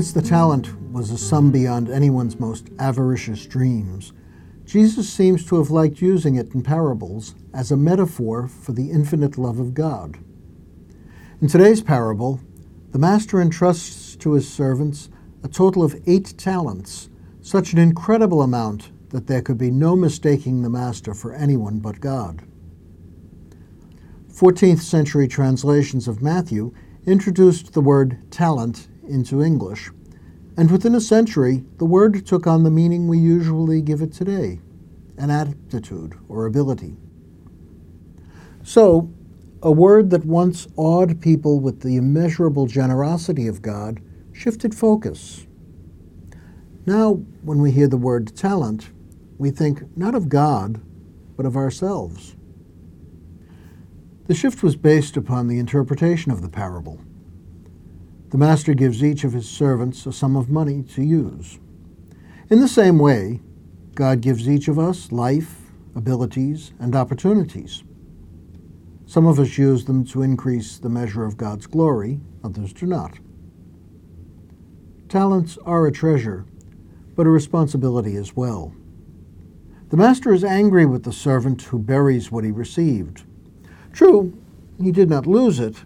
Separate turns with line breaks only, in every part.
Since the talent was a sum beyond anyone's most avaricious dreams, Jesus seems to have liked using it in parables as a metaphor for the infinite love of God. In today's parable, the master entrusts to his servants a total of eight talents, such an incredible amount that there could be no mistaking the master for anyone but God. 14th century translations of Matthew introduced the word talent into English, and within a century, the word took on the meaning we usually give it today an aptitude or ability. So, a word that once awed people with the immeasurable generosity of God shifted focus. Now, when we hear the word talent, we think not of God, but of ourselves. The shift was based upon the interpretation of the parable. The master gives each of his servants a sum of money to use. In the same way, God gives each of us life, abilities, and opportunities. Some of us use them to increase the measure of God's glory, others do not. Talents are a treasure, but a responsibility as well. The master is angry with the servant who buries what he received. True, he did not lose it,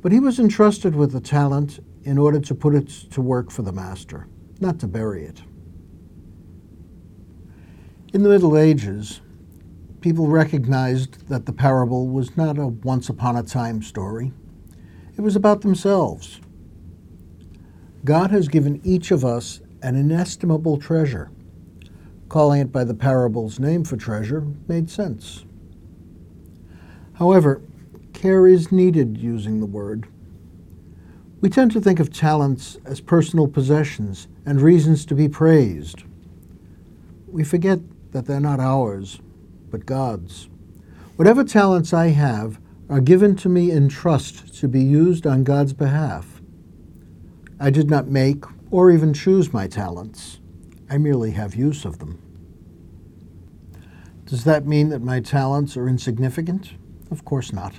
but he was entrusted with the talent in order to put it to work for the master, not to bury it. In the Middle Ages, people recognized that the parable was not a once upon a time story. It was about themselves. God has given each of us an inestimable treasure. Calling it by the parable's name for treasure made sense. However, care is needed using the word. We tend to think of talents as personal possessions and reasons to be praised. We forget that they're not ours, but God's. Whatever talents I have are given to me in trust to be used on God's behalf. I did not make or even choose my talents. I merely have use of them. Does that mean that my talents are insignificant? Of course not.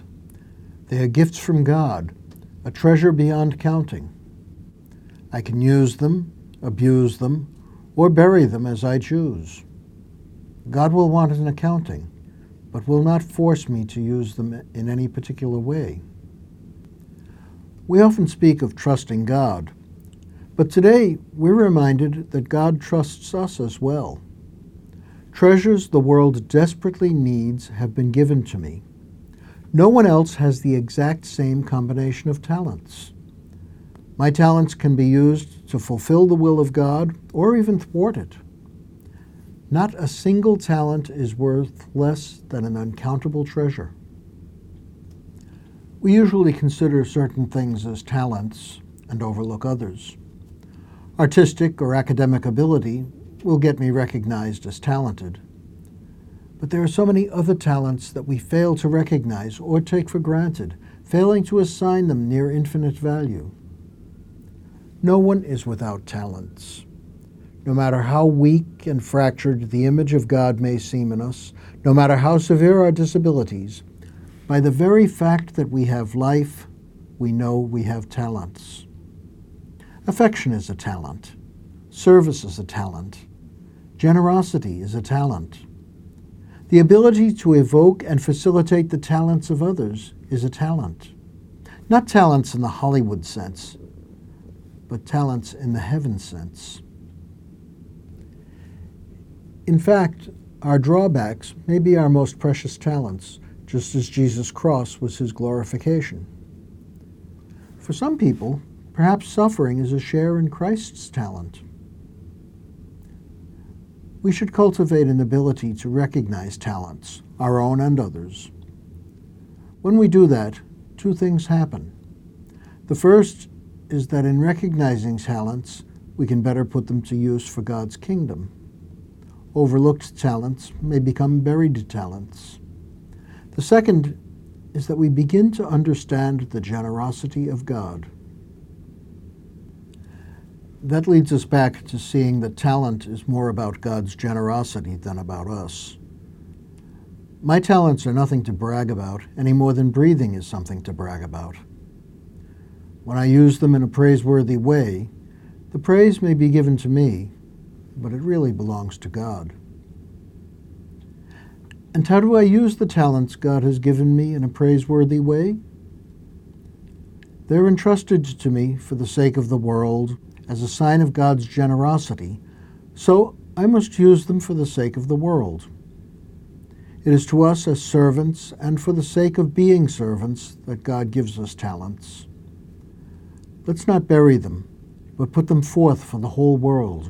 They are gifts from God, a treasure beyond counting. I can use them, abuse them, or bury them as I choose. God will want an accounting, but will not force me to use them in any particular way. We often speak of trusting God, but today we're reminded that God trusts us as well. Treasures the world desperately needs have been given to me. No one else has the exact same combination of talents. My talents can be used to fulfill the will of God or even thwart it. Not a single talent is worth less than an uncountable treasure. We usually consider certain things as talents and overlook others. Artistic or academic ability will get me recognized as talented. But there are so many other talents that we fail to recognize or take for granted, failing to assign them near infinite value. No one is without talents. No matter how weak and fractured the image of God may seem in us, no matter how severe our disabilities, by the very fact that we have life, we know we have talents. Affection is a talent. Service is a talent. Generosity is a talent. The ability to evoke and facilitate the talents of others is a talent. Not talents in the Hollywood sense, but talents in the heaven sense. In fact, our drawbacks may be our most precious talents, just as Jesus' cross was his glorification. For some people, perhaps suffering is a share in Christ's talent. We should cultivate an ability to recognize talents, our own and others. When we do that, two things happen. The first is that in recognizing talents, we can better put them to use for God's kingdom. Overlooked talents may become buried talents. The second is that we begin to understand the generosity of God. That leads us back to seeing that talent is more about God's generosity than about us. My talents are nothing to brag about any more than breathing is something to brag about. When I use them in a praiseworthy way, The praise may be given to me, but it really belongs to God. And how do I use the talents God has given me in a praiseworthy way? They're entrusted to me for the sake of the world as a sign of God's generosity, so I must use them for the sake of the world. It is to us as servants and for the sake of being servants that God gives us talents. Let's not bury them, but put them forth for the whole world.